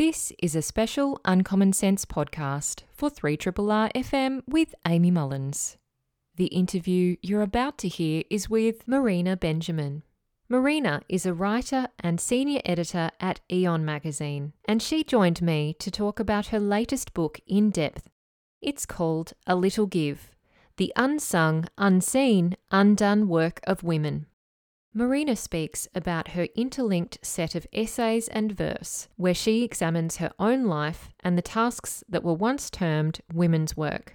This is a special Uncommon Sense podcast for 3RRR FM with Amy Mullins. The interview you're about to hear is with Marina Benjamin. Marina is a writer and senior editor at Aeon magazine, and she joined me to talk about her latest book in depth. It's called A Little Give The Unsung, Unseen, Undone Work of Women. Marina speaks about her interlinked set of essays and verse, where she examines her own life and the tasks that were once termed women's work.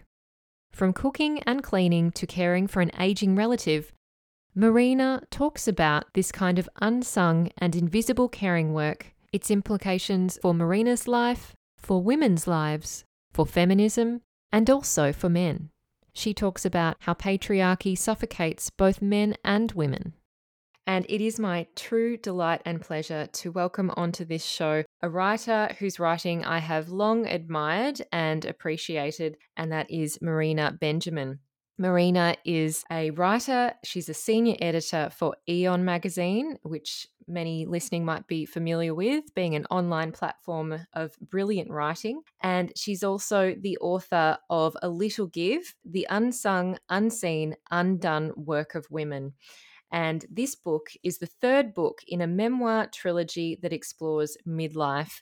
From cooking and cleaning to caring for an aging relative, Marina talks about this kind of unsung and invisible caring work, its implications for Marina's life, for women's lives, for feminism, and also for men. She talks about how patriarchy suffocates both men and women and it is my true delight and pleasure to welcome onto this show a writer whose writing I have long admired and appreciated, and that is Marina Benjamin. Marina is a writer. She's a senior editor for Aeon magazine, which many listening might be familiar with, being an online platform of brilliant writing. And she's also the author of A Little Give The Unsung, Unseen, Undone Work of Women. And this book is the third book in a memoir trilogy that explores midlife.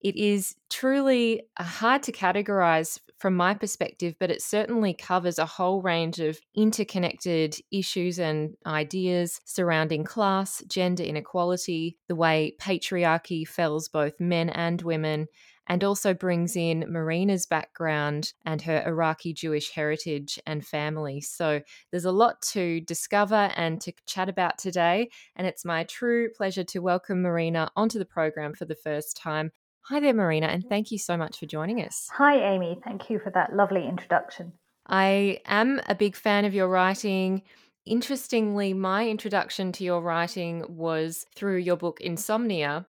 It is truly uh, hard to categorize from my perspective, but it certainly covers a whole range of interconnected issues and ideas surrounding class, gender inequality, the way patriarchy fells both men and women, and also brings in Marina's background and her Iraqi Jewish heritage and family. So there's a lot to discover and to chat about today. And it's my true pleasure to welcome Marina onto the program for the first time. Hi there, Marina, and thank you so much for joining us. Hi, Amy. Thank you for that lovely introduction. I am a big fan of your writing. Interestingly, my introduction to your writing was through your book Insomnia,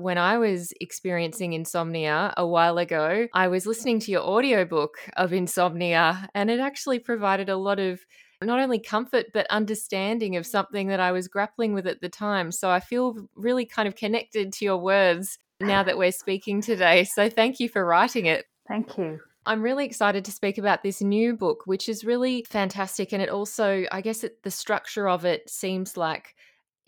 when I was experiencing insomnia a while ago, I was listening to your audiobook of insomnia, and it actually provided a lot of not only comfort but understanding of something that I was grappling with at the time. So I feel really kind of connected to your words now that we're speaking today. So thank you for writing it. Thank you. I'm really excited to speak about this new book, which is really fantastic. And it also, I guess, it, the structure of it seems like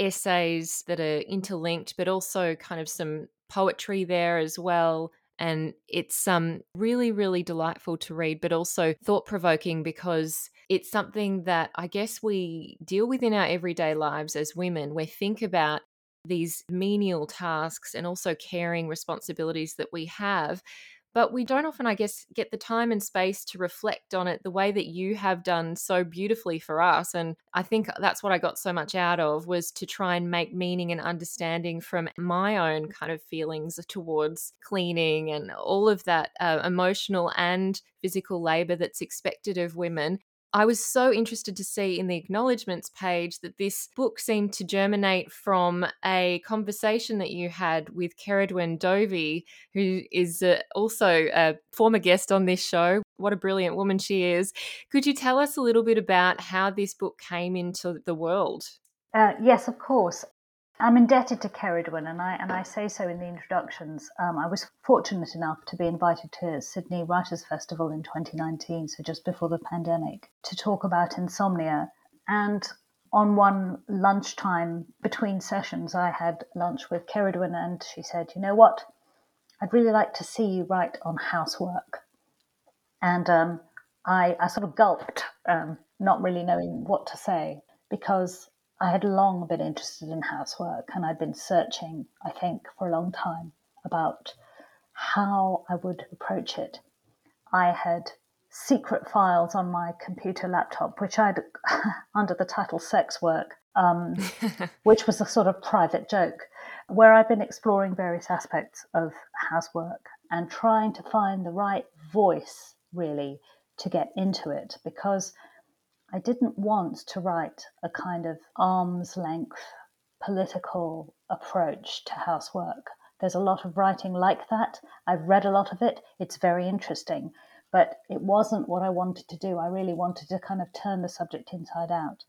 essays that are interlinked, but also kind of some poetry there as well. And it's um, really, really delightful to read, but also thought provoking because it's something that I guess we deal with in our everyday lives as women. We think about these menial tasks and also caring responsibilities that we have but we don't often, I guess, get the time and space to reflect on it the way that you have done so beautifully for us. And I think that's what I got so much out of was to try and make meaning and understanding from my own kind of feelings towards cleaning and all of that uh, emotional and physical labor that's expected of women I was so interested to see in the acknowledgements page that this book seemed to germinate from a conversation that you had with Ceridwen Dovey, who is uh, also a former guest on this show. What a brilliant woman she is. Could you tell us a little bit about how this book came into the world? Uh, yes, of course. I'm indebted to Ceridwen, and I and I say so in the introductions. Um, I was fortunate enough to be invited to Sydney Writers Festival in 2019, so just before the pandemic, to talk about insomnia. And on one lunchtime between sessions, I had lunch with Ceridwen, and she said, "You know what? I'd really like to see you write on housework." And um, I, I sort of gulped, um, not really knowing what to say, because I had long been interested in housework and I'd been searching, I think, for a long time about how I would approach it. I had secret files on my computer laptop, which I'd, under the title Sex Work, um, which was a sort of private joke, where I've been exploring various aspects of housework and trying to find the right voice, really, to get into it because I didn't want to write a kind of arm's length political approach to housework. There's a lot of writing like that. I've read a lot of it. It's very interesting, but it wasn't what I wanted to do. I really wanted to kind of turn the subject inside out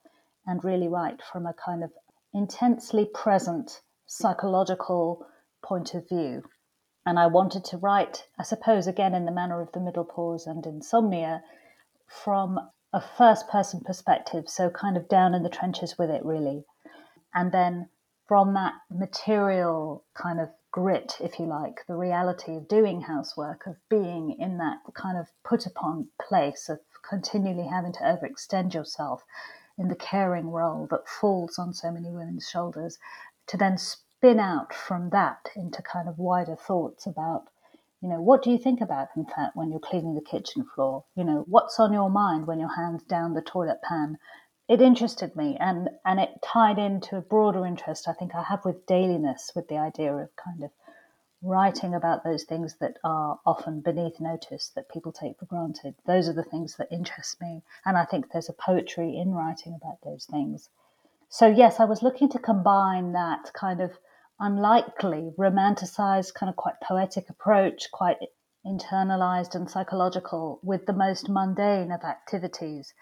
and really write from a kind of intensely present psychological point of view. And I wanted to write, I suppose, again in the manner of the Middlepause and insomnia, from a first person perspective, so kind of down in the trenches with it, really. And then from that material kind of grit, if you like, the reality of doing housework, of being in that kind of put upon place, of continually having to overextend yourself in the caring role that falls on so many women's shoulders, to then spin out from that into kind of wider thoughts about you know what do you think about in fact when you're cleaning the kitchen floor? You know what's on your mind when your hands down the toilet pan? It interested me and and it tied into a broader interest i think i have with dailiness with the idea of kind of writing about those things that are often beneath notice that people take for granted. Those are the things that interest me and i think there's a poetry in writing about those things. So yes i was looking to combine that kind of unlikely, romanticized, kind of quite poetic approach, quite internalized and psychological, with the most mundane of activities,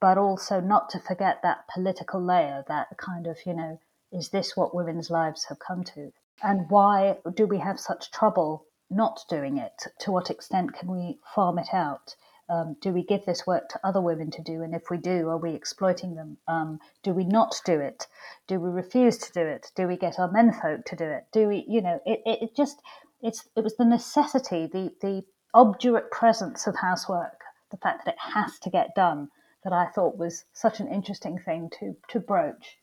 but also not to forget that political layer, that kind of, you know, is this what women's lives have come to? And why do we have such trouble not doing it? To what extent can we farm it out? Um, do we give this work to other women to do? And if we do, are we exploiting them? Um, do we not do it? Do we refuse to do it? Do we get our menfolk to do it? Do we, you know, it, it, it just, it's, it was the necessity, the, the obdurate presence of housework, the fact that it has to get done, that I thought was such an interesting thing to, to broach.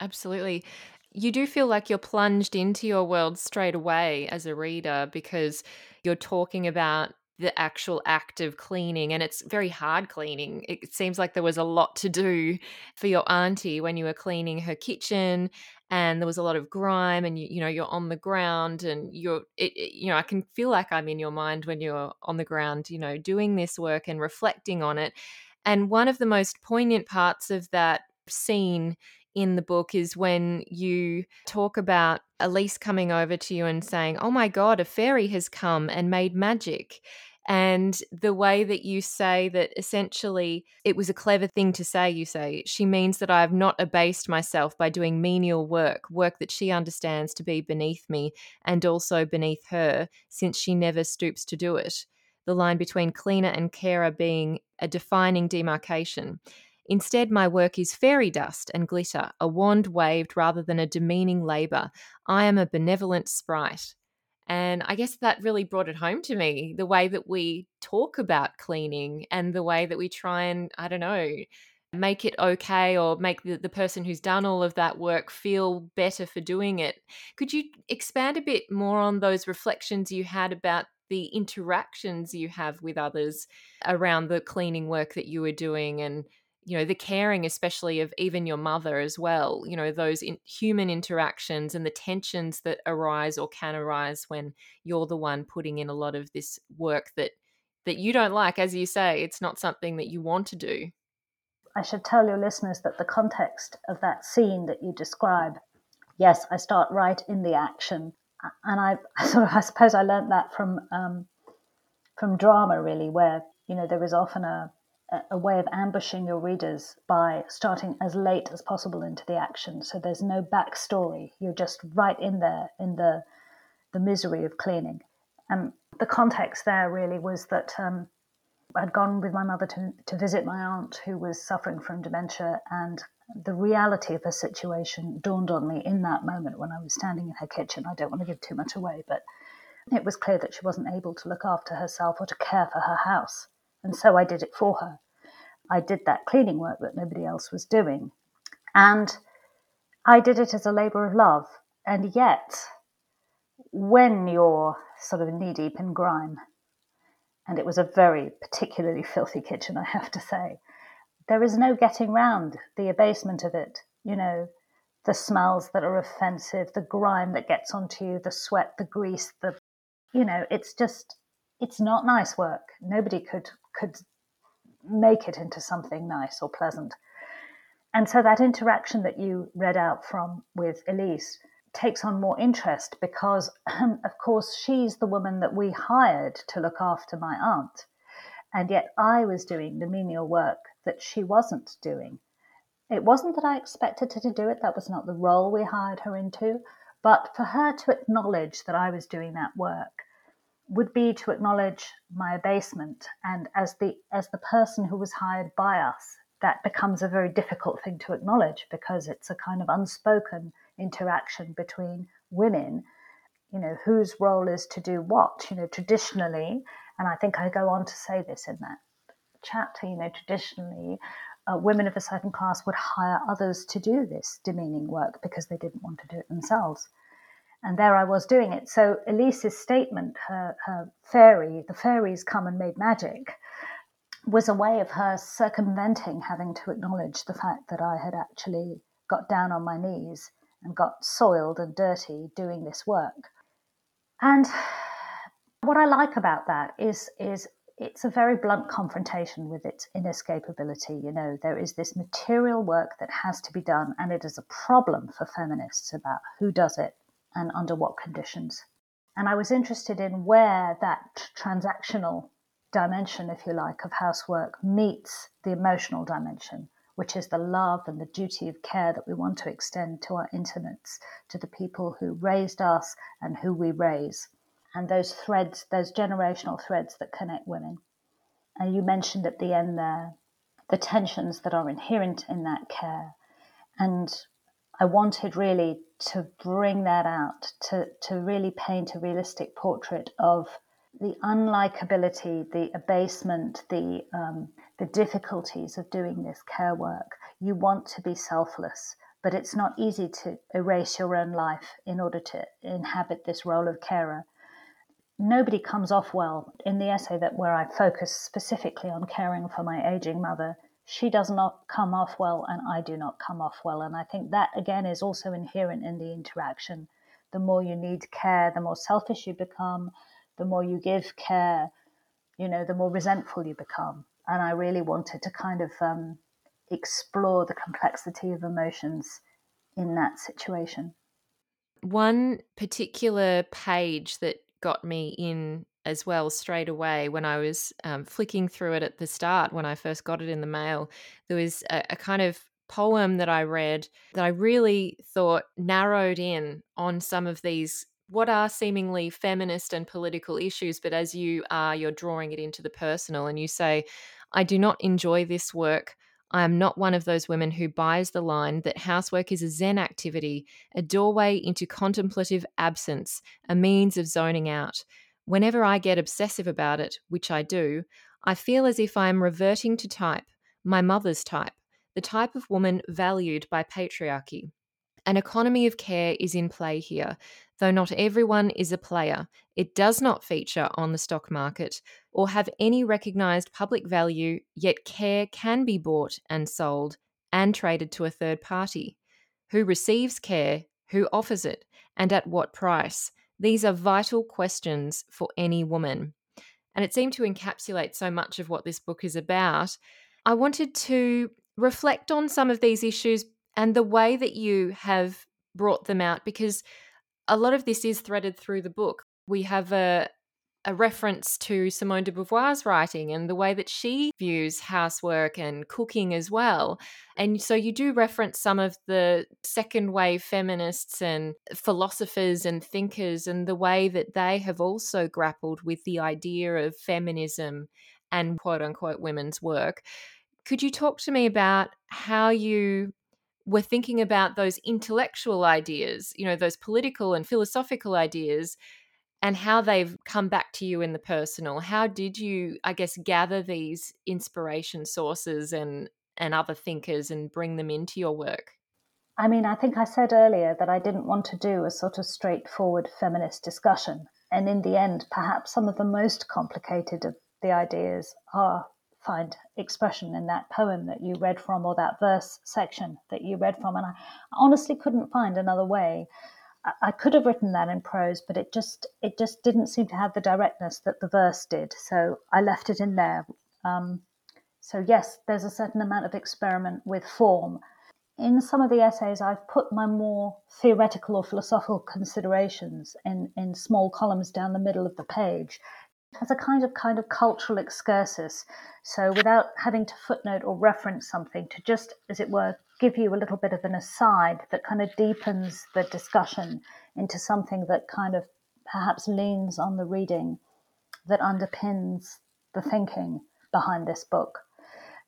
Absolutely. You do feel like you're plunged into your world straight away as a reader because you're talking about the actual act of cleaning and it's very hard cleaning it seems like there was a lot to do for your auntie when you were cleaning her kitchen and there was a lot of grime and you, you know you're on the ground and you're it, it, you know i can feel like i'm in your mind when you're on the ground you know doing this work and reflecting on it and one of the most poignant parts of that scene in the book is when you talk about Elise coming over to you and saying, Oh my God, a fairy has come and made magic. And the way that you say that essentially it was a clever thing to say, you say, she means that I have not abased myself by doing menial work, work that she understands to be beneath me and also beneath her, since she never stoops to do it. The line between cleaner and carer being a defining demarcation. Instead, my work is fairy dust and glitter, a wand waved rather than a demeaning labour. I am a benevolent sprite. And I guess that really brought it home to me the way that we talk about cleaning and the way that we try and, I don't know, make it okay or make the, the person who's done all of that work feel better for doing it. Could you expand a bit more on those reflections you had about the interactions you have with others around the cleaning work that you were doing and you know the caring especially of even your mother as well you know those in, human interactions and the tensions that arise or can arise when you're the one putting in a lot of this work that that you don't like as you say it's not something that you want to do. I should tell your listeners that the context of that scene that you describe yes i start right in the action and i sort of i suppose i learned that from um, from drama really where you know there is often a a way of ambushing your readers by starting as late as possible into the action. So there's no backstory. You're just right in there in the the misery of cleaning. And the context there really was that um, I'd gone with my mother to, to visit my aunt who was suffering from dementia, and the reality of her situation dawned on me in that moment when I was standing in her kitchen. I don't want to give too much away, but it was clear that she wasn't able to look after herself or to care for her house. And so I did it for her. I did that cleaning work that nobody else was doing. And I did it as a labor of love. And yet, when you're sort of knee deep in grime, and it was a very particularly filthy kitchen, I have to say, there is no getting round the abasement of it. You know, the smells that are offensive, the grime that gets onto you, the sweat, the grease, the, you know, it's just, it's not nice work. Nobody could could make it into something nice or pleasant. And so that interaction that you read out from with Elise takes on more interest because, of course, she's the woman that we hired to look after my aunt. And yet I was doing the menial work that she wasn't doing. It wasn't that I expected her to do it, that was not the role we hired her into. But for her to acknowledge that I was doing that work would be to acknowledge my abasement. And as the as the person who was hired by us that becomes a very difficult thing to acknowledge because it's a kind of unspoken interaction between women. You know whose role is to do what you know traditionally. And i think i go on to say this in that chapter you know traditionally uh, women of a certain class would hire others to do this demeaning work because they didn't want to do it themselves and there I was doing it. So Elise's statement, her, her fairy, the fairies come and made magic, was a way of her circumventing having to acknowledge the fact that I had actually got down on my knees and got soiled and dirty doing this work. And what I like about that is is it's a very blunt confrontation with its inescapability. You know, there is this material work that has to be done, and it is a problem for feminists about who does it and under what conditions. And I was interested in where that transactional dimension, if you like, of housework meets the emotional dimension, which is the love and the duty of care that we want to extend to our intimates, to the people who raised us and who we raise, and those threads, those generational threads that connect women. And you mentioned at the end there the tensions that are inherent in that care. And I wanted really to bring that out, to, to really paint a realistic portrait of the unlikability, the abasement, the, um, the difficulties of doing this care work. You want to be selfless, but it's not easy to erase your own life in order to inhabit this role of carer. Nobody comes off well. In the essay that where I focus specifically on caring for my aging mother, she does not come off well and I do not come off well. And I think that again is also inherent in the interaction. The more you need care, the more selfish you become, the more you give care, you know, the more resentful you become. And I really wanted to kind of um, explore the complexity of emotions in that situation. One particular page that got me in as well straight away when I was um, flicking through it at the start when I first got it in the mail. There was a, a kind of poem that I read that I really thought narrowed in on some of these what are seemingly feminist and political issues, but as you are, you're drawing it into the personal and you say, I do not enjoy this work. I am not one of those women who buys the line that housework is a Zen activity, a doorway into contemplative absence, a means of zoning out. Whenever I get obsessive about it, which I do, I feel as if I am reverting to type, my mother's type, the type of woman valued by patriarchy. An economy of care is in play here, though not everyone is a player. It does not feature on the stock market or have any recognised public value, yet care can be bought and sold and traded to a third party. Who receives care, who offers it, and at what price? These are vital questions for any woman. And it seemed to encapsulate so much of what this book is about. I wanted to reflect on some of these issues and the way that you have brought them out because a lot of this is threaded through the book. We have a, a reference to Simone de Beauvoir's writing and the way that she views housework and cooking as well. And so you do reference some of the second wave feminists and philosophers and thinkers and the way that they have also grappled with the idea of feminism and quote unquote women's work. Could you talk to me about how you were thinking about those intellectual ideas, you know, those political and philosophical ideas and how they've come back to you in the personal. How did you, I guess, gather these inspiration sources and and other thinkers and bring them into your work? I mean, I think I said earlier that I didn't want to do a sort of straightforward feminist discussion. And in the end, perhaps some of the most complicated of the ideas are find expression in that poem that you read from or that verse section that you read from. And I honestly couldn't find another way I could have written that in prose, but it just it just didn't seem to have the directness that the verse did. So I left it in there. Um, so yes, there's a certain amount of experiment with form. In some of the essays, I've put my more theoretical or philosophical considerations in, in small columns down the middle of the page as a kind of kind of cultural excursus. So without having to footnote or reference something, to just, as it were, give you a little bit of an aside that kind of deepens the discussion into something that kind of perhaps leans on the reading that underpins the thinking behind this book.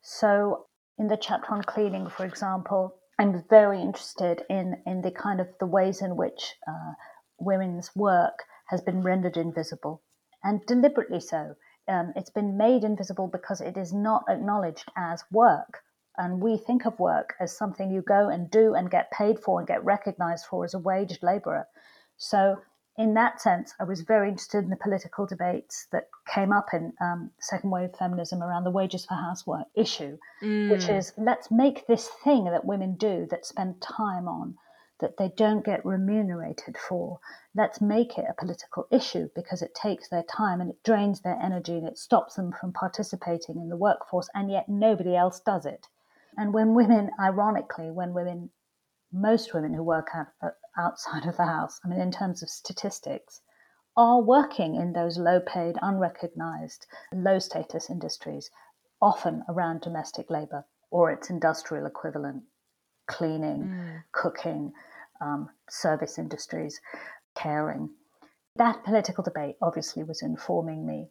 So, in the chapter on cleaning, for example, I'm very interested in, in the kind of the ways in which uh, women's work has been rendered invisible, and deliberately so. Um, it's been made invisible because it is not acknowledged as work. And we think of work as something you go and do and get paid for and get recognized for as a waged laborer. So in that sense, I was very interested in the political debates that came up in um, second wave feminism around the wages for housework issue, mm. which is let's make this thing that women do that spend time on, that they don't get remunerated for, let's make it a political issue because it takes their time and it drains their energy and it stops them from participating in the workforce, and yet nobody else does it. And when women, ironically, when women most women who work out, uh, outside of the house, I mean, in terms of statistics, are working in those low paid, unrecognized, low status industries, often around domestic labor or its industrial equivalent, cleaning, mm. cooking, um, service industries, caring. That political debate obviously was informing me.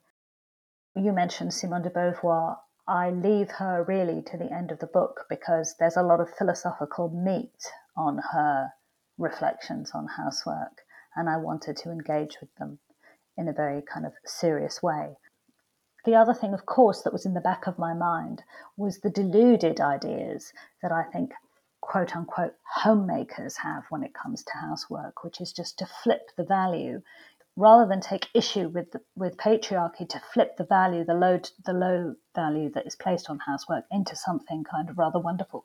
You mentioned Simone de Beauvoir. I leave her really to the end of the book because there's a lot of philosophical meat on her reflections on housework, and I wanted to engage with them in a very kind of serious way. The other thing, of course, that was in the back of my mind was the deluded ideas that I think quote unquote homemakers have when it comes to housework, which is just to flip the value rather than take issue with with patriarchy to flip the value the low the low value that is placed on housework into something kind of rather wonderful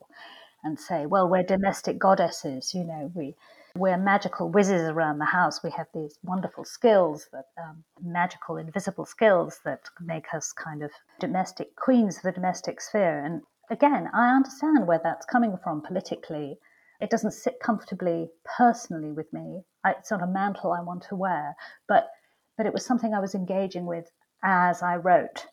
and say, well, we're domestic goddesses, you know, we we're magical whizzes around the house. We have these wonderful skills that um, magical, invisible skills that make us kind of domestic queens of the domestic sphere. And again, I understand where that's coming from politically. It doesn't sit comfortably personally with me. It's not a mantle I want to wear, but but it was something I was engaging with as I wrote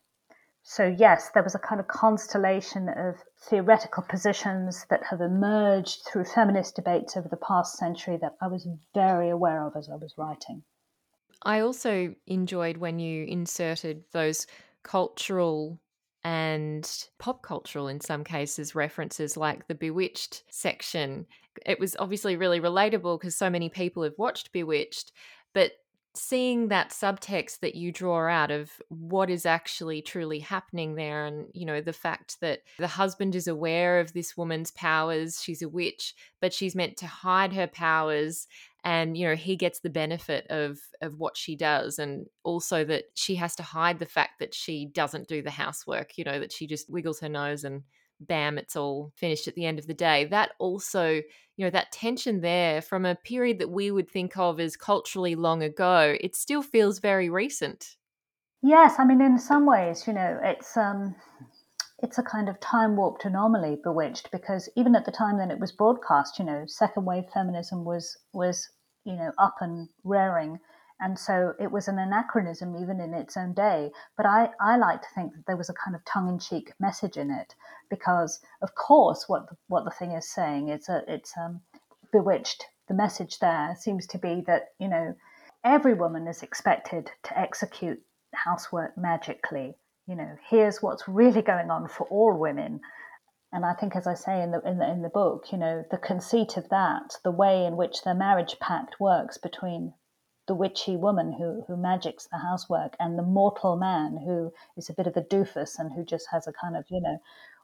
so, yes, there was a kind of constellation of theoretical positions that have emerged through feminist debates over the past century that I was very aware of as I was writing. I also enjoyed when you inserted those cultural and pop cultural, in some cases, references like the Bewitched section. It was obviously really relatable because so many people have watched Bewitched, but seeing that subtext that you draw out of what is actually truly happening there and you know the fact that the husband is aware of this woman's powers she's a witch but she's meant to hide her powers and you know he gets the benefit of of what she does and also that she has to hide the fact that she doesn't do the housework you know that she just wiggles her nose and bam, it's all finished at the end of the day. That also, you know, that tension there from a period that we would think of as culturally long ago, it still feels very recent. Yes, I mean, in some ways, you know, it's um, it's a kind of time warped anomaly, Bewitched, because even at the time that it was broadcast, you know, second wave feminism was was you know up and raring, and so it was an anachronism even in its own day. But I, I like to think that there was a kind of tongue in cheek message in it because, of course, what the, what the thing is saying is that it's um, bewitched. The message there seems to be that you know every woman is expected to execute housework magically. You know, here's what's really going on for all women. And I think, as I say in the, in the in the book, you know, the conceit of that, the way in which the marriage pact works between the witchy woman who, who magics the housework and the mortal man who is a bit of a doofus and who just has a kind of, you know,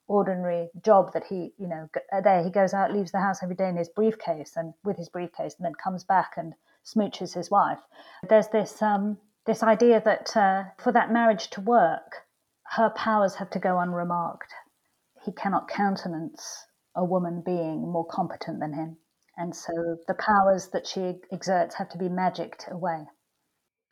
ordinary job that he, you know, there he goes out, leaves the house every day in his briefcase and with his briefcase and then comes back and smooches his wife. There's this, um, this idea that uh, for that marriage to work, her powers have to go unremarked. He cannot countenance a woman being more competent than him. And so the powers that she exerts have to be magicked away.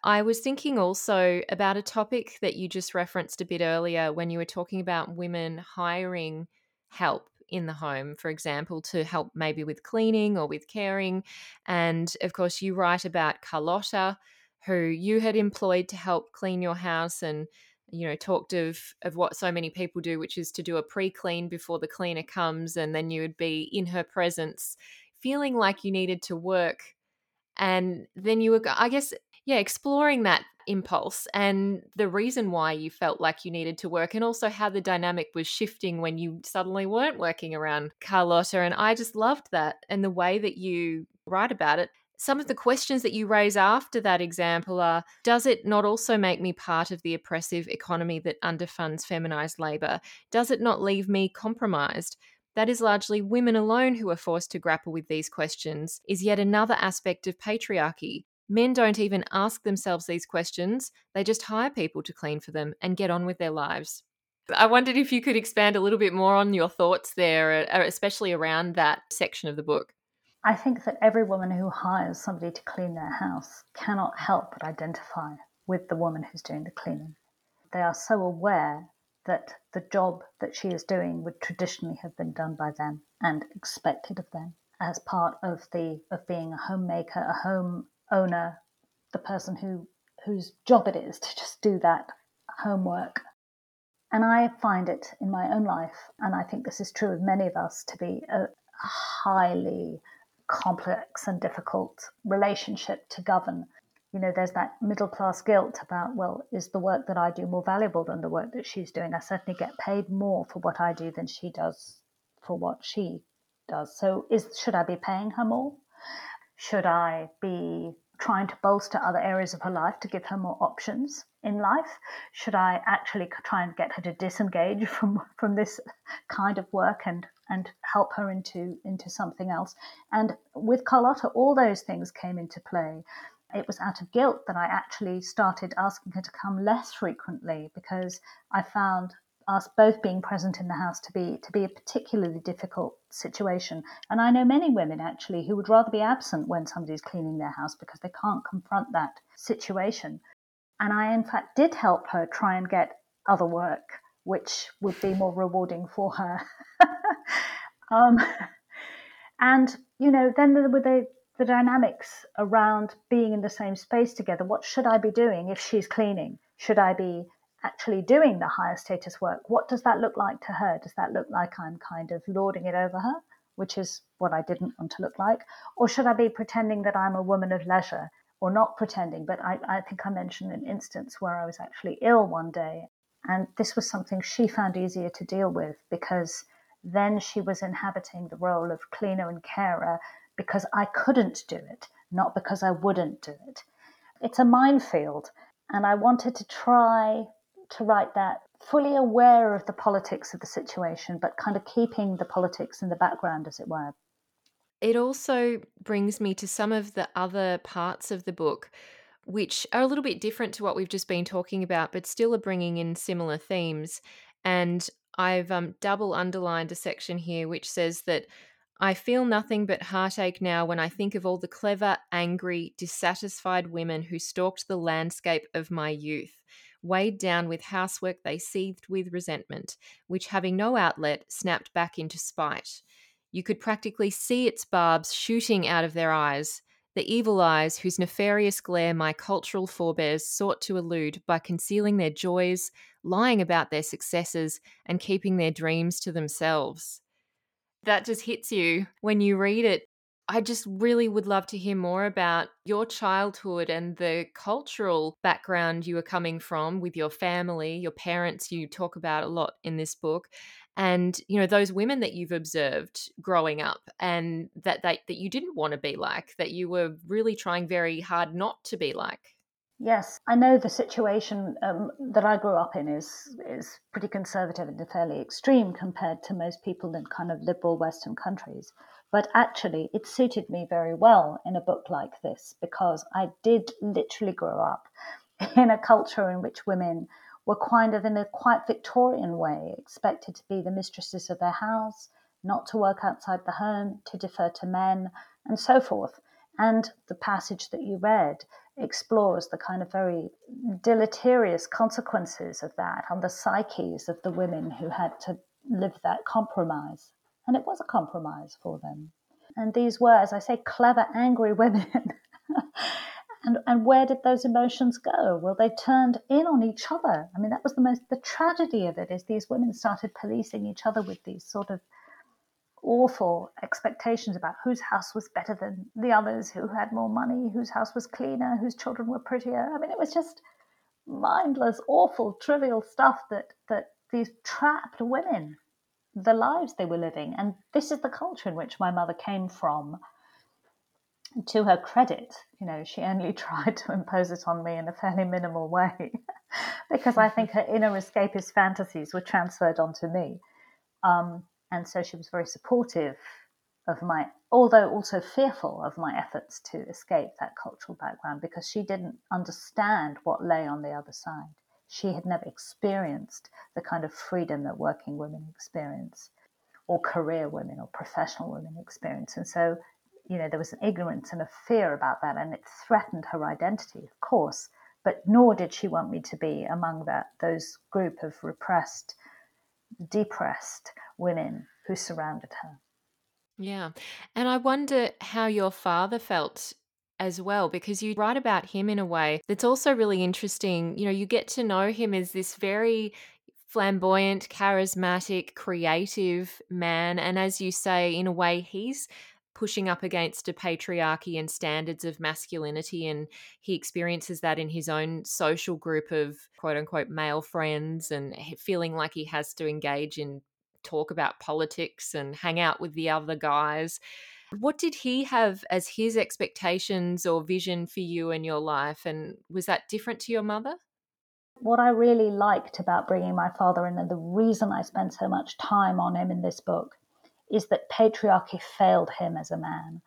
I was thinking also about a topic that you just referenced a bit earlier when you were talking about women hiring help in the home, for example, to help maybe with cleaning or with caring. And of course, you write about Carlotta, who you had employed to help clean your house and you know talked of of what so many people do which is to do a pre-clean before the cleaner comes and then you would be in her presence feeling like you needed to work and then you were i guess yeah, exploring that impulse and the reason why you felt like you needed to work and also how the dynamic was shifting when you suddenly weren't working around Carlotta and I just loved that and the way that you write about it some of the questions that you raise after that example are Does it not also make me part of the oppressive economy that underfunds feminised labour? Does it not leave me compromised? That is largely women alone who are forced to grapple with these questions, is yet another aspect of patriarchy. Men don't even ask themselves these questions, they just hire people to clean for them and get on with their lives. I wondered if you could expand a little bit more on your thoughts there, uh, especially around that section of the book. I think that every woman who hires somebody to clean their house cannot help but identify with the woman who's doing the cleaning. They are so aware that the job that she is doing would traditionally have been done by them and expected of them as part of the of being a homemaker, a home owner, the person who whose job it is to just do that homework. And I find it in my own life, and I think this is true of many of us, to be a highly complex and difficult relationship to govern. You know, there's that middle class guilt about, well, is the work that I do more valuable than the work that she's doing? I certainly get paid more for what I do than she does for what she does. So is should I be paying her more? Should I be trying to bolster other areas of her life to give her more options in life? Should I actually try and get her to disengage from from this kind of work and and help her into into something else. And with Carlotta, all those things came into play. It was out of guilt that I actually started asking her to come less frequently because I found us both being present in the house to be to be a particularly difficult situation. And I know many women actually who would rather be absent when somebody's cleaning their house because they can't confront that situation. And I in fact did help her try and get other work which would be more rewarding for her. um, and you know, then there were the the dynamics around being in the same space together. What should I be doing if she's cleaning? Should I be actually doing the higher status work? What does that look like to her? Does that look like I'm kind of lording it over her, which is what I didn't want to look like? Or should I be pretending that I'm a woman of leisure? Or not pretending, but I, I think I mentioned an instance where I was actually ill one day and this was something she found easier to deal with because then she was inhabiting the role of cleaner and carer because I couldn't do it, not because I wouldn't do it. It's a minefield, and I wanted to try to write that fully aware of the politics of the situation, but kind of keeping the politics in the background, as it were. It also brings me to some of the other parts of the book which are a little bit different to what we've just been talking about, but still are bringing in similar themes. And I've um, double underlined a section here which says that I feel nothing but heartache now when I think of all the clever, angry, dissatisfied women who stalked the landscape of my youth. Weighed down with housework, they seethed with resentment, which, having no outlet, snapped back into spite. You could practically see its barbs shooting out of their eyes, the evil eyes whose nefarious glare my cultural forebears sought to elude by concealing their joys, lying about their successes, and keeping their dreams to themselves. That just hits you when you read it. I just really would love to hear more about your childhood and the cultural background you were coming from with your family, your parents, you talk about a lot in this book, and you know those women that you've observed growing up and that they, that you didn't want to be like that you were really trying very hard not to be like yes i know the situation um, that i grew up in is is pretty conservative and fairly extreme compared to most people in kind of liberal western countries but actually it suited me very well in a book like this because i did literally grow up in a culture in which women were kind of in a quite Victorian way expected to be the mistresses of their house, not to work outside the home, to defer to men, and so forth. And the passage that you read explores the kind of very deleterious consequences of that on the psyches of the women who had to live that compromise. And it was a compromise for them. And these were, as I say, clever, angry women And, and where did those emotions go? Well, they turned in on each other. I mean, that was the most, the tragedy of it is these women started policing each other with these sort of awful expectations about whose house was better than the others, who had more money, whose house was cleaner, whose children were prettier. I mean, it was just mindless, awful, trivial stuff that that these trapped women, the lives they were living, and this is the culture in which my mother came from. To her credit, you know, she only tried to impose it on me in a fairly minimal way, because I think her inner escapist fantasies were transferred onto me. Um, and so she was very supportive of my, although also fearful of my efforts to escape that cultural background because she didn't understand what lay on the other side. She had never experienced the kind of freedom that working women experience, or career women, or professional women experience. And so, you know, there was an ignorance and a fear about that, and it threatened her identity, of course. But nor did she want me to be among that those group of repressed, depressed women who surrounded her. Yeah. And I wonder how your father felt as well, because you write about him in a way that's also really interesting. You know, you get to know him as this very flamboyant, charismatic, creative man. And as you say, in a way, he's pushing up against a patriarchy and standards of masculinity. And he experiences that in his own social group of quote unquote male friends and feeling like he has to engage in talk about politics and hang out with the other guys. What did he have as his expectations or vision for you and your life? And was that different to your mother? What I really liked about bringing my father in, and the reason I spent so much time on him in this book, is that patriarchy failed him as a man.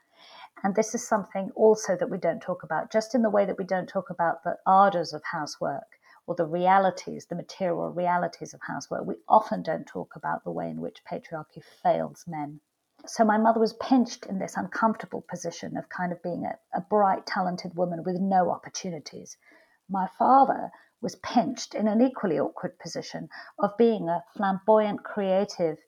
And this is something also that we don't talk about, just in the way that we don't talk about the ardors of housework or the realities, the material realities of housework, we often don't talk about the way in which patriarchy fails men. So my mother was pinched in this uncomfortable position of kind of being a, a bright, talented woman with no opportunities. My father was pinched in an equally awkward position of being a flamboyant, creative,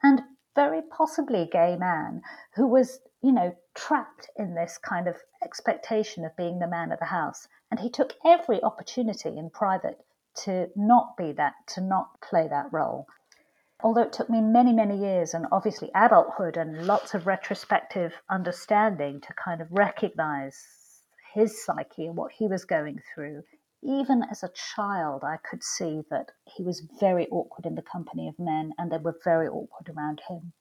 and very possibly gay man who was, you know, trapped in this kind of expectation of being the man of the house. And he took every opportunity in private to not be that, to not play that role. Although it took me many, many years and obviously adulthood and lots of retrospective understanding to kind of recognize his psyche and what he was going through, even as a child, I could see that he was very awkward in the company of men and they were very awkward around him.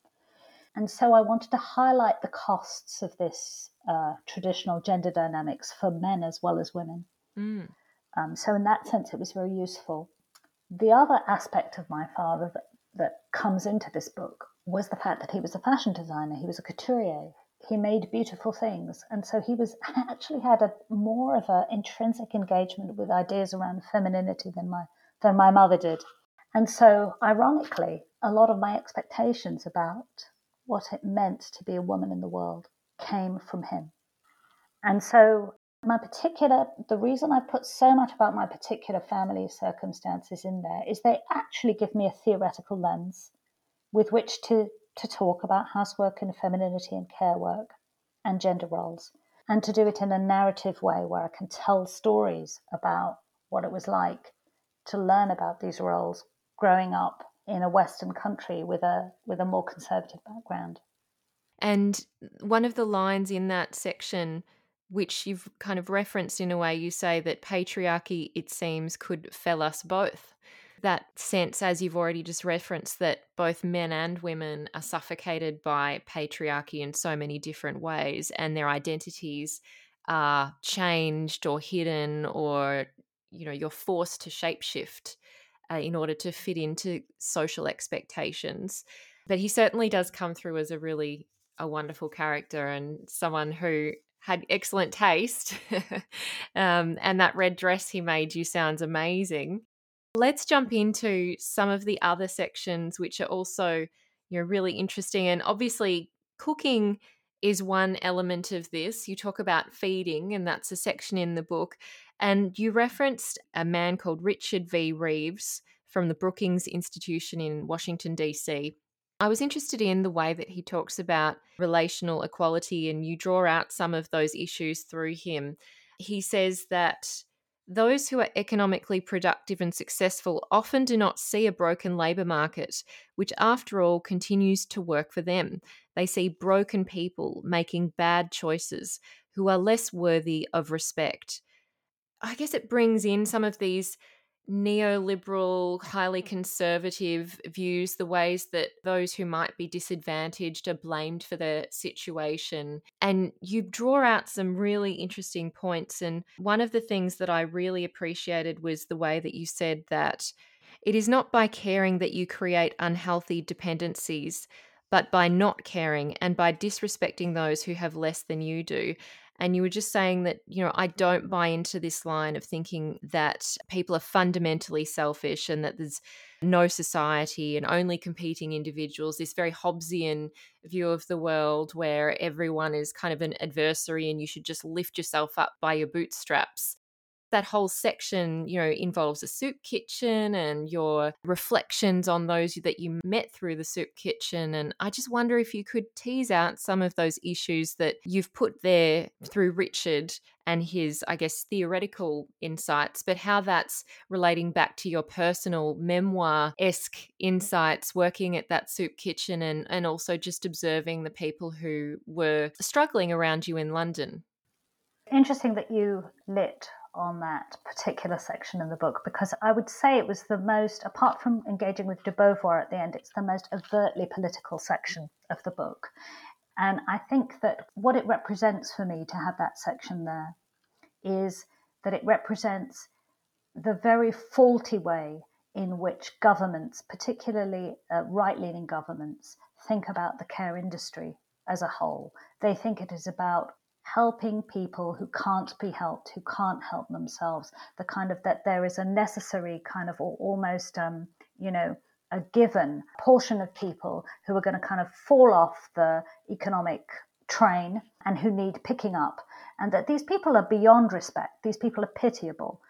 And so I wanted to highlight the costs of this uh, traditional gender dynamics for men as well as women. Mm. Um, so, in that sense, it was very useful. The other aspect of my father that, that comes into this book was the fact that he was a fashion designer, he was a couturier, he made beautiful things. And so he was actually had a more of an intrinsic engagement with ideas around femininity than my than my mother did. And so ironically, a lot of my expectations about what it meant to be a woman in the world came from him. And so, my particular, the reason I put so much about my particular family circumstances in there is they actually give me a theoretical lens with which to, to talk about housework and femininity and care work and gender roles, and to do it in a narrative way where I can tell stories about what it was like to learn about these roles growing up in a Western country with a with a more conservative background. And one of the lines in that section, which you've kind of referenced in a way, you say that patriarchy, it seems, could fell us both. That sense, as you've already just referenced, that both men and women are suffocated by patriarchy in so many different ways, and their identities are changed or hidden, or you know, you're forced to shapeshift uh, in order to fit into social expectations. But he certainly does come through as a really a wonderful character and someone who had excellent taste. um, and that red dress he made you sounds amazing. Let's jump into some of the other sections, which are also you know really interesting. And obviously, cooking is one element of this. You talk about feeding, and that's a section in the book. And you referenced a man called Richard V. Reeves from the Brookings Institution in Washington, D.C. I was interested in the way that he talks about relational equality, and you draw out some of those issues through him. He says that those who are economically productive and successful often do not see a broken labour market, which, after all, continues to work for them. They see broken people making bad choices who are less worthy of respect. I guess it brings in some of these neoliberal, highly conservative views, the ways that those who might be disadvantaged are blamed for their situation. And you draw out some really interesting points. And one of the things that I really appreciated was the way that you said that it is not by caring that you create unhealthy dependencies. But by not caring and by disrespecting those who have less than you do. And you were just saying that, you know, I don't buy into this line of thinking that people are fundamentally selfish and that there's no society and only competing individuals, this very Hobbesian view of the world where everyone is kind of an adversary and you should just lift yourself up by your bootstraps that whole section, you know, involves a soup kitchen and your reflections on those that you met through the soup kitchen. And I just wonder if you could tease out some of those issues that you've put there mm. through Richard and his, I guess, theoretical insights, but how that's relating back to your personal memoir esque insights working at that soup kitchen and, and also just observing the people who were struggling around you in London. Interesting that you lit on that particular section in the book because I would say it was the most, apart from engaging with de Beauvoir at the end, it's the most overtly political section of the book. And I think that what it represents for me to have that section there is that it represents the very faulty way in which governments, particularly uh, right leaning governments, think about the care industry as a whole. They think it is about helping people who can't be helped, who can't help themselves, the kind of that there is a necessary kind of or almost, um, you know, a given portion of people who are going to kind of fall off the economic train and who need picking up, and that these people are beyond respect, these people are pitiable.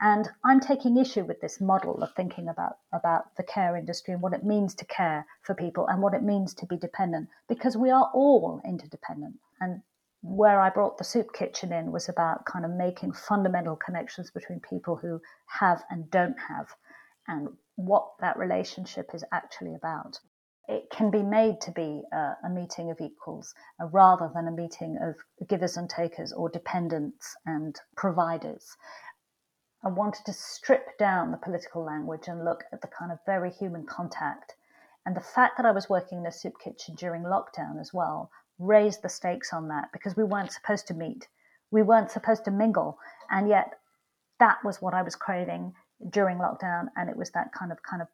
And I'm taking issue with this model of thinking about, about the care industry and what it means to care for people and what it means to be dependent, because we are all interdependent. And where I brought the soup kitchen in was about kind of making fundamental connections between people who have and don't have and what that relationship is actually about. It can be made to be a, a meeting of equals uh, rather than a meeting of givers and takers or dependents and providers. I wanted to strip down the political language and look at the kind of very human contact. And the fact that I was working in a soup kitchen during lockdown as well raised the stakes on that because we weren't supposed to meet. We weren't supposed to mingle. And yet that was what I was craving during lockdown. And it was that kind of kind of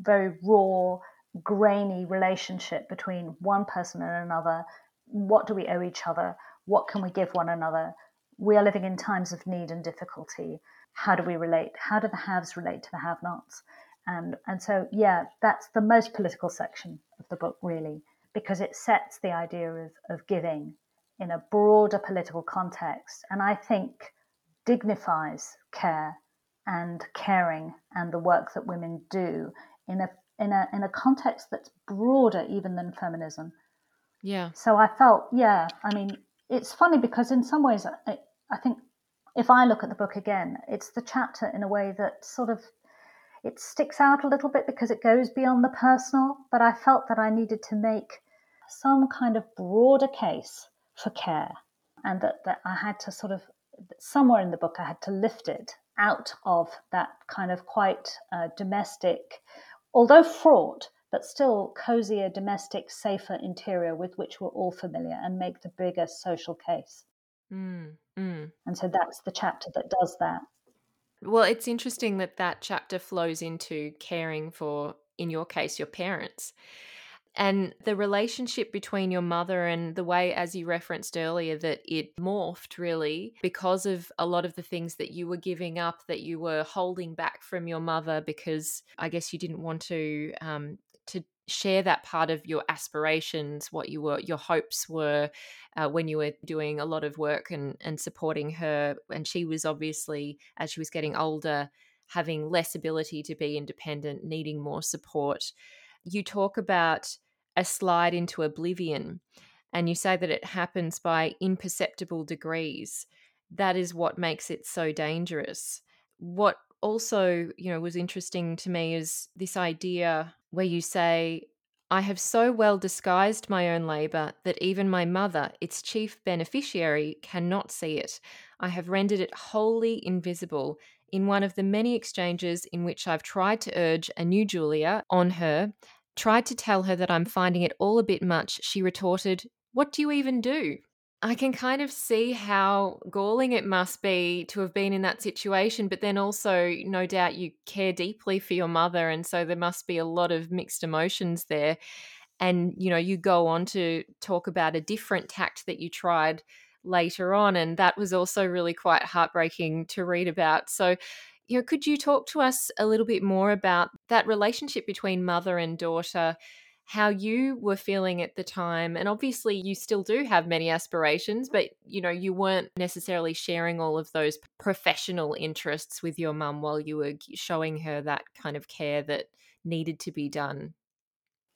very raw, grainy relationship between one person and another. What do we owe each other? What can we give one another? We are living in times of need and difficulty. How do we relate? How do the haves relate to the have nots? And and so yeah, that's the most political section of the book really because it sets the idea of, of giving in a broader political context and I think dignifies care and caring and the work that women do in a in a in a context that's broader even than feminism. Yeah. So I felt, yeah, I mean, it's funny because in some ways, I, I think if I look at the book again, it's the chapter in a way that sort of it sticks out a little bit because it goes beyond the personal. But I felt that I needed to make some kind of broader case for care, and that, that I had to sort of, somewhere in the book, I had to lift it out of that kind of quite uh, domestic, although fraught, but still cozier, domestic, safer interior with which we're all familiar and make the bigger social case. Mm, mm. And so that's the chapter that does that. Well, it's interesting that that chapter flows into caring for, in your case, your parents and the relationship between your mother and the way as you referenced earlier that it morphed really because of a lot of the things that you were giving up that you were holding back from your mother because i guess you didn't want to um, to share that part of your aspirations what you were your hopes were uh, when you were doing a lot of work and and supporting her. And she was obviously as she was getting older having less ability to be independent needing more support. You talk about a slide into oblivion. And you say that it happens by imperceptible degrees. that is what makes it so dangerous. What also, you know, was interesting to me is this idea where you say, I have so well disguised my own labour that even my mother, its chief beneficiary, cannot see it. I have rendered it wholly invisible. In one of the many exchanges in which I've tried to urge a new Julia on her, tried to tell her that I'm finding it all a bit much, she retorted, What do you even do? I can kind of see how galling it must be to have been in that situation, but then also, no doubt, you care deeply for your mother. And so there must be a lot of mixed emotions there. And, you know, you go on to talk about a different tact that you tried later on. And that was also really quite heartbreaking to read about. So, you know, could you talk to us a little bit more about that relationship between mother and daughter? how you were feeling at the time and obviously you still do have many aspirations but you know you weren't necessarily sharing all of those professional interests with your mum while you were showing her that kind of care that needed to be done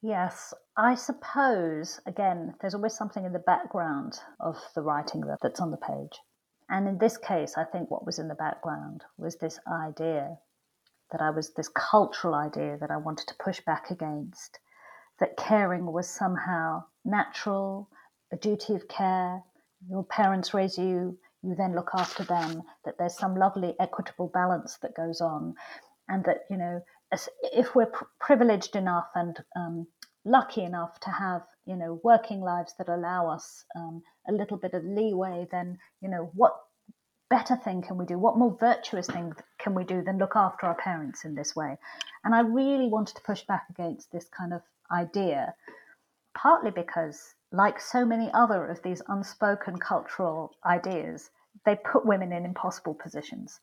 yes i suppose again there's always something in the background of the writing that's on the page and in this case i think what was in the background was this idea that i was this cultural idea that i wanted to push back against that caring was somehow natural, a duty of care. Your parents raise you, you then look after them, that there's some lovely equitable balance that goes on. And that, you know, if we're privileged enough and um, lucky enough to have, you know, working lives that allow us um, a little bit of leeway, then, you know, what better thing can we do? What more virtuous thing can we do than look after our parents in this way? And I really wanted to push back against this kind of idea, partly because, like so many other of these unspoken cultural ideas, they put women in impossible positions.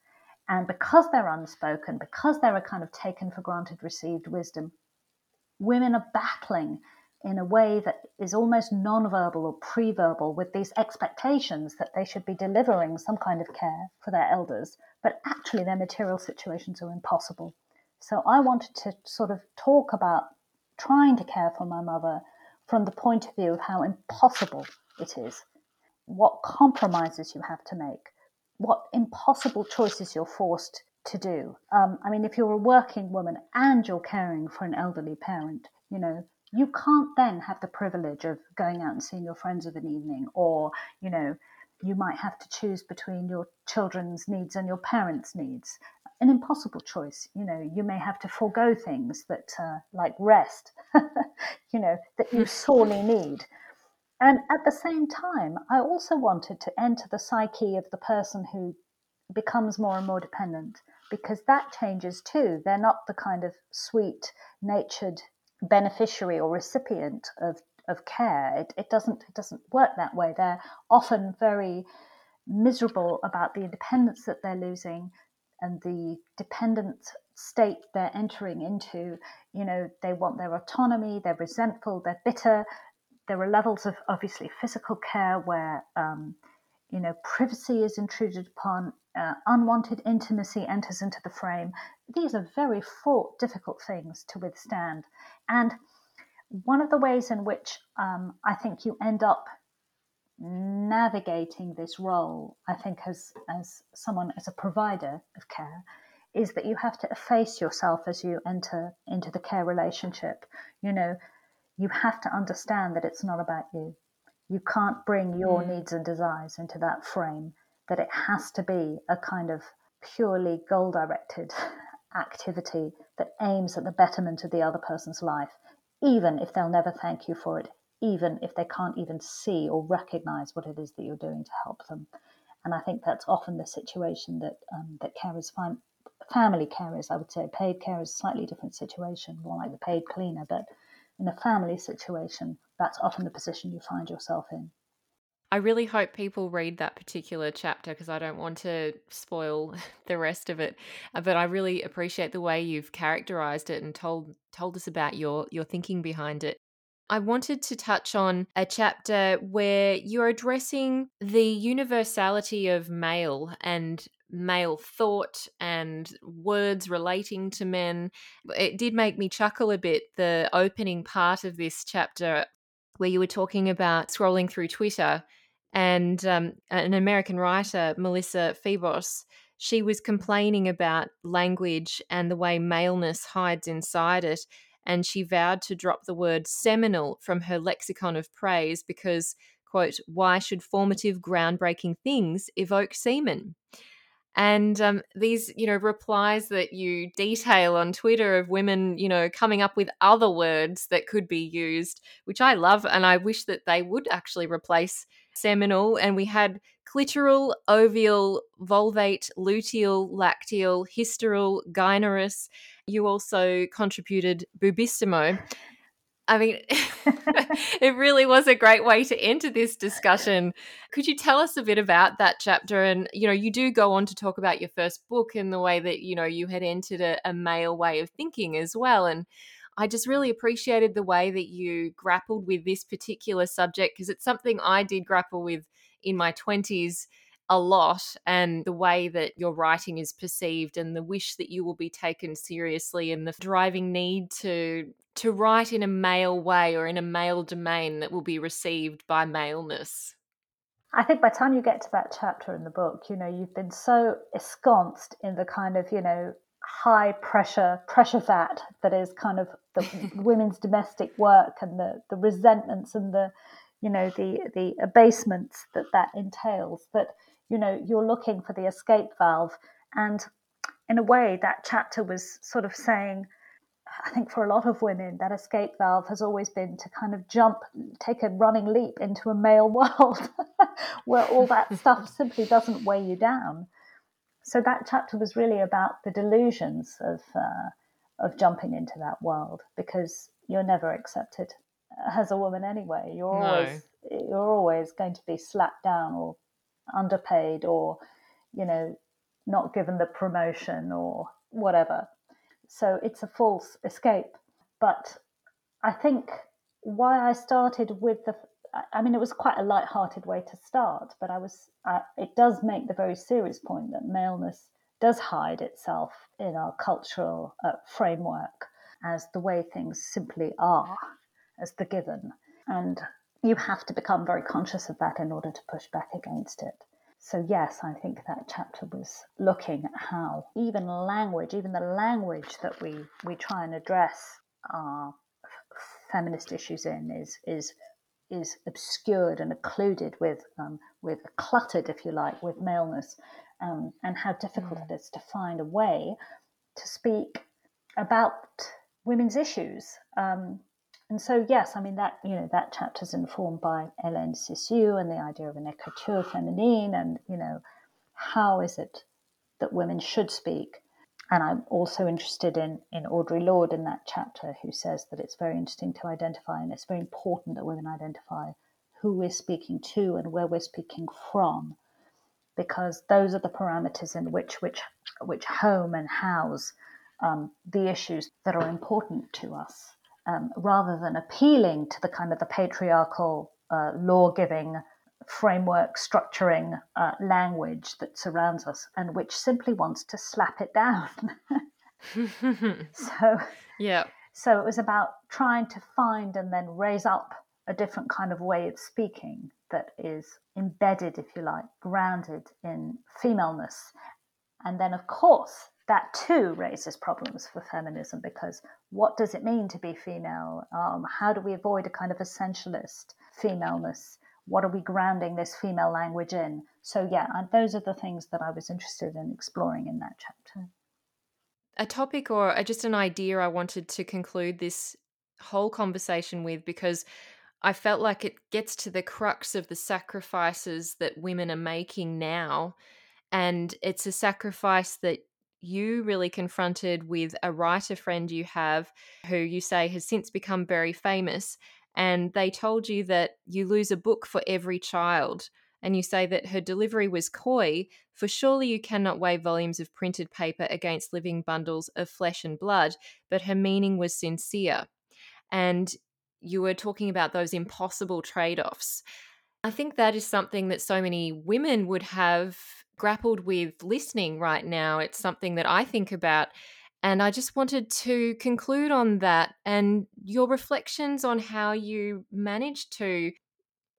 And because they're unspoken, because they're a kind of taken for granted received wisdom, women are battling in a way that is almost non-verbal or pre-verbal with these expectations that they should be delivering some kind of care for their elders, but actually their material situations are impossible. So I wanted to sort of talk about trying to care for my mother from the point of view of how impossible it is, what compromises you have to make, what impossible choices you're forced to do. Um, I mean, if you're a working woman and you're caring for an elderly parent, you know, you can't then have the privilege of going out and seeing your friends of an evening, or, you know, you might have to choose between your children's needs and your parents' needs an impossible choice. You know, you may have to forego things that, uh, like rest, you know, that you sorely need. And at the same time, I also wanted to enter the psyche of the person who becomes more and more dependent because that changes too. They're not the kind of sweet natured beneficiary or recipient of, of care. It, it doesn't it doesn't work that way. They're often very miserable about the independence that they're losing and the dependent state they're entering into. You know, they want their autonomy, they're resentful, they're bitter. There are levels of obviously physical care where, um, you know, privacy is intruded upon, uh, unwanted intimacy enters into the frame. These are very fraught, difficult things to withstand. And one of the ways in which um, I think you end up navigating this role, I think, as as someone as a provider of care, is that you have to efface yourself as you enter into the care relationship. You know, you have to understand that it's not about you. You can't bring your mm. needs and desires into that frame. That it has to be a kind of purely goal directed activity that aims at the betterment of the other person's life, even if they'll never thank you for it, even if they can't even see or recognize what it is that you're doing to help them. And I think that's often the situation that um, that carers find. Family carers, I would say, paid care is a slightly different situation, more like the paid cleaner. But in a family situation, that's often the position you find yourself in. I really hope people read that particular chapter because I don't want to spoil the rest of it. Uh, but I really appreciate the way you've characterized it and told told us about your your thinking behind it. I wanted to touch on a chapter where you're addressing the universality of male and male thought and words relating to men. It did make me chuckle a bit, the opening part of this chapter where you were talking about scrolling through Twitter and um, an American writer, Melissa Febos, she was complaining about language and the way maleness hides inside it. And she vowed to drop the word seminal from her lexicon of praise because, quote, why should formative, groundbreaking things evoke semen? and um, these you know replies that you detail on twitter of women you know coming up with other words that could be used which i love and i wish that they would actually replace seminal and we had clitoral ovial vulvate luteal lacteal hysteral gynerous you also contributed bubissimo I mean, it really was a great way to enter this discussion. Could you tell us a bit about that chapter? And, you know, you do go on to talk about your first book and the way that, you know, you had entered a, a male way of thinking as well. And I just really appreciated the way that you grappled with this particular subject because it's something I did grapple with in my 20s a lot and the way that your writing is perceived and the wish that you will be taken seriously and the driving need to to write in a male way or in a male domain that will be received by maleness? I think by the time you get to that chapter in the book, you know, you've been so ensconced in the kind of, you know, high pressure pressure vat that is kind of the women's domestic work and the the resentments and the you know the the abasements that that entails that you know you're looking for the escape valve and in a way that chapter was sort of saying I think for a lot of women, that escape valve has always been to kind of jump, take a running leap into a male world where all that stuff simply doesn't weigh you down. So that chapter was really about the delusions of uh, of jumping into that world because you're never accepted as a woman anyway. You're no. always you're always going to be slapped down or underpaid or you know not given the promotion or whatever. So it's a false escape. But I think why I started with the I mean, it was quite a light-hearted way to start, but I was. Uh, it does make the very serious point that maleness does hide itself in our cultural uh, framework as the way things simply are, as the given, and you have to become very conscious of that in order to push back against it. So, yes, I think that chapter was looking at how even language, even the language that we, we try and address our feminist issues in is, is, is obscured and occluded with, um, with cluttered, if you like, with maleness, um, and how difficult mm. it is to find a way to speak about women's issues. Um, and so, yes, I mean that you know that chapter is informed by Hélène Cixous and the idea of an écriture féminine, and you know how is it that women should speak. And I'm also interested in in Audre Lorde in that chapter, who says that it's very interesting to identify, and it's very important that women identify who we're speaking to and where we're speaking from, because those are the parameters in which which which home and house um, the issues that are important to us um, rather than appealing to the kind of the patriarchal uh, law giving framework structuring uh, language that surrounds us and which simply wants to slap it down so yeah so it was about trying to find and then raise up a different kind of way of speaking that is embedded if you like grounded in femaleness and then of course that too raises problems for feminism because what does it mean to be female? Um, how do we avoid a kind of essentialist femaleness? What are we grounding this female language in? So, yeah, those are the things that I was interested in exploring in that chapter. A topic or uh, just an idea I wanted to conclude this whole conversation with because I felt like it gets to the crux of the sacrifices that women are making now. And it's a sacrifice that you really confronted with a writer friend you have who you say has since become very famous. And they told you that you lose a book for every child. And you say that her delivery was coy, for surely you cannot weigh volumes of printed paper against living bundles of flesh and blood, but her meaning was sincere. And you were talking about those impossible trade offs. I think that is something that so many women would have grappled with listening right now. It's something that I think about. And I just wanted to conclude on that and your reflections on how you managed to,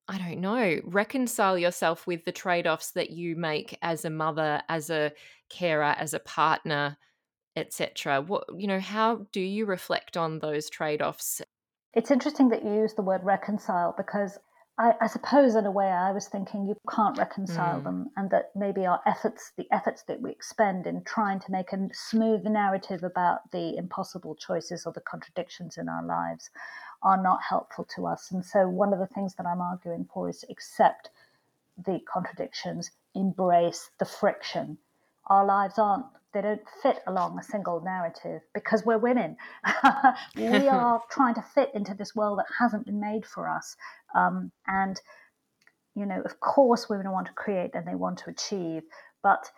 I don't know, reconcile yourself with the trade offs that you make as a mother, as a carer, as a partner, etc. What you know, how do you reflect on those trade offs? It's interesting that you use the word reconcile because I, I, suppose in a way I was thinking you can't reconcile mm. them, and that maybe our efforts, the efforts that we expend in trying to make a smooth narrative about the impossible choices or the contradictions in our lives, are not helpful to us. And so, one of the things that I'm arguing for is accept the contradictions, embrace the friction. Our lives aren't they don't fit along a single narrative because we're women. we are trying to fit into this world that hasn't been made for us. Um, and, you know, of course, women want to create and they want to achieve. But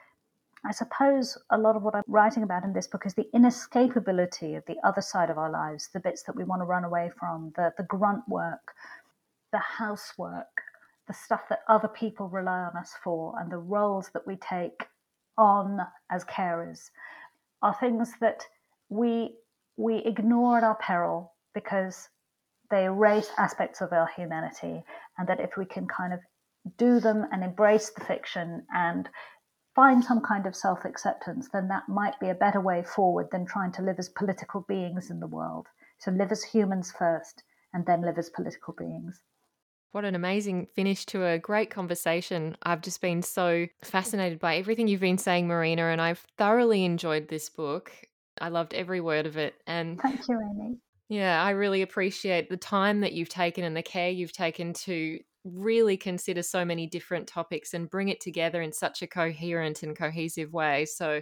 I suppose a lot of what I'm writing about in this book is the inescapability of the other side of our lives, the bits that we want to run away from, the, the grunt work, the housework, the stuff that other people rely on us for, and the roles that we take on as carers are things that we we ignore at our peril because they erase aspects of our humanity and that if we can kind of do them and embrace the fiction and find some kind of self-acceptance then that might be a better way forward than trying to live as political beings in the world. So live as humans first and then live as political beings what an amazing finish to a great conversation. I've just been so fascinated by everything you've been saying, Marina, and I've thoroughly enjoyed this book. I loved every word of it. And thank you, Amy. Yeah, I really appreciate the time that you've taken and the care you've taken to really consider so many different topics and bring it together in such a coherent and cohesive way. So,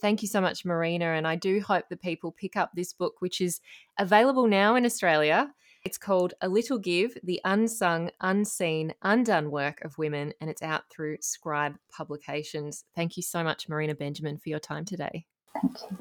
thank you so much, Marina. And I do hope that people pick up this book, which is available now in Australia. It's called A Little Give The Unsung, Unseen, Undone Work of Women, and it's out through Scribe Publications. Thank you so much, Marina Benjamin, for your time today. Thank you.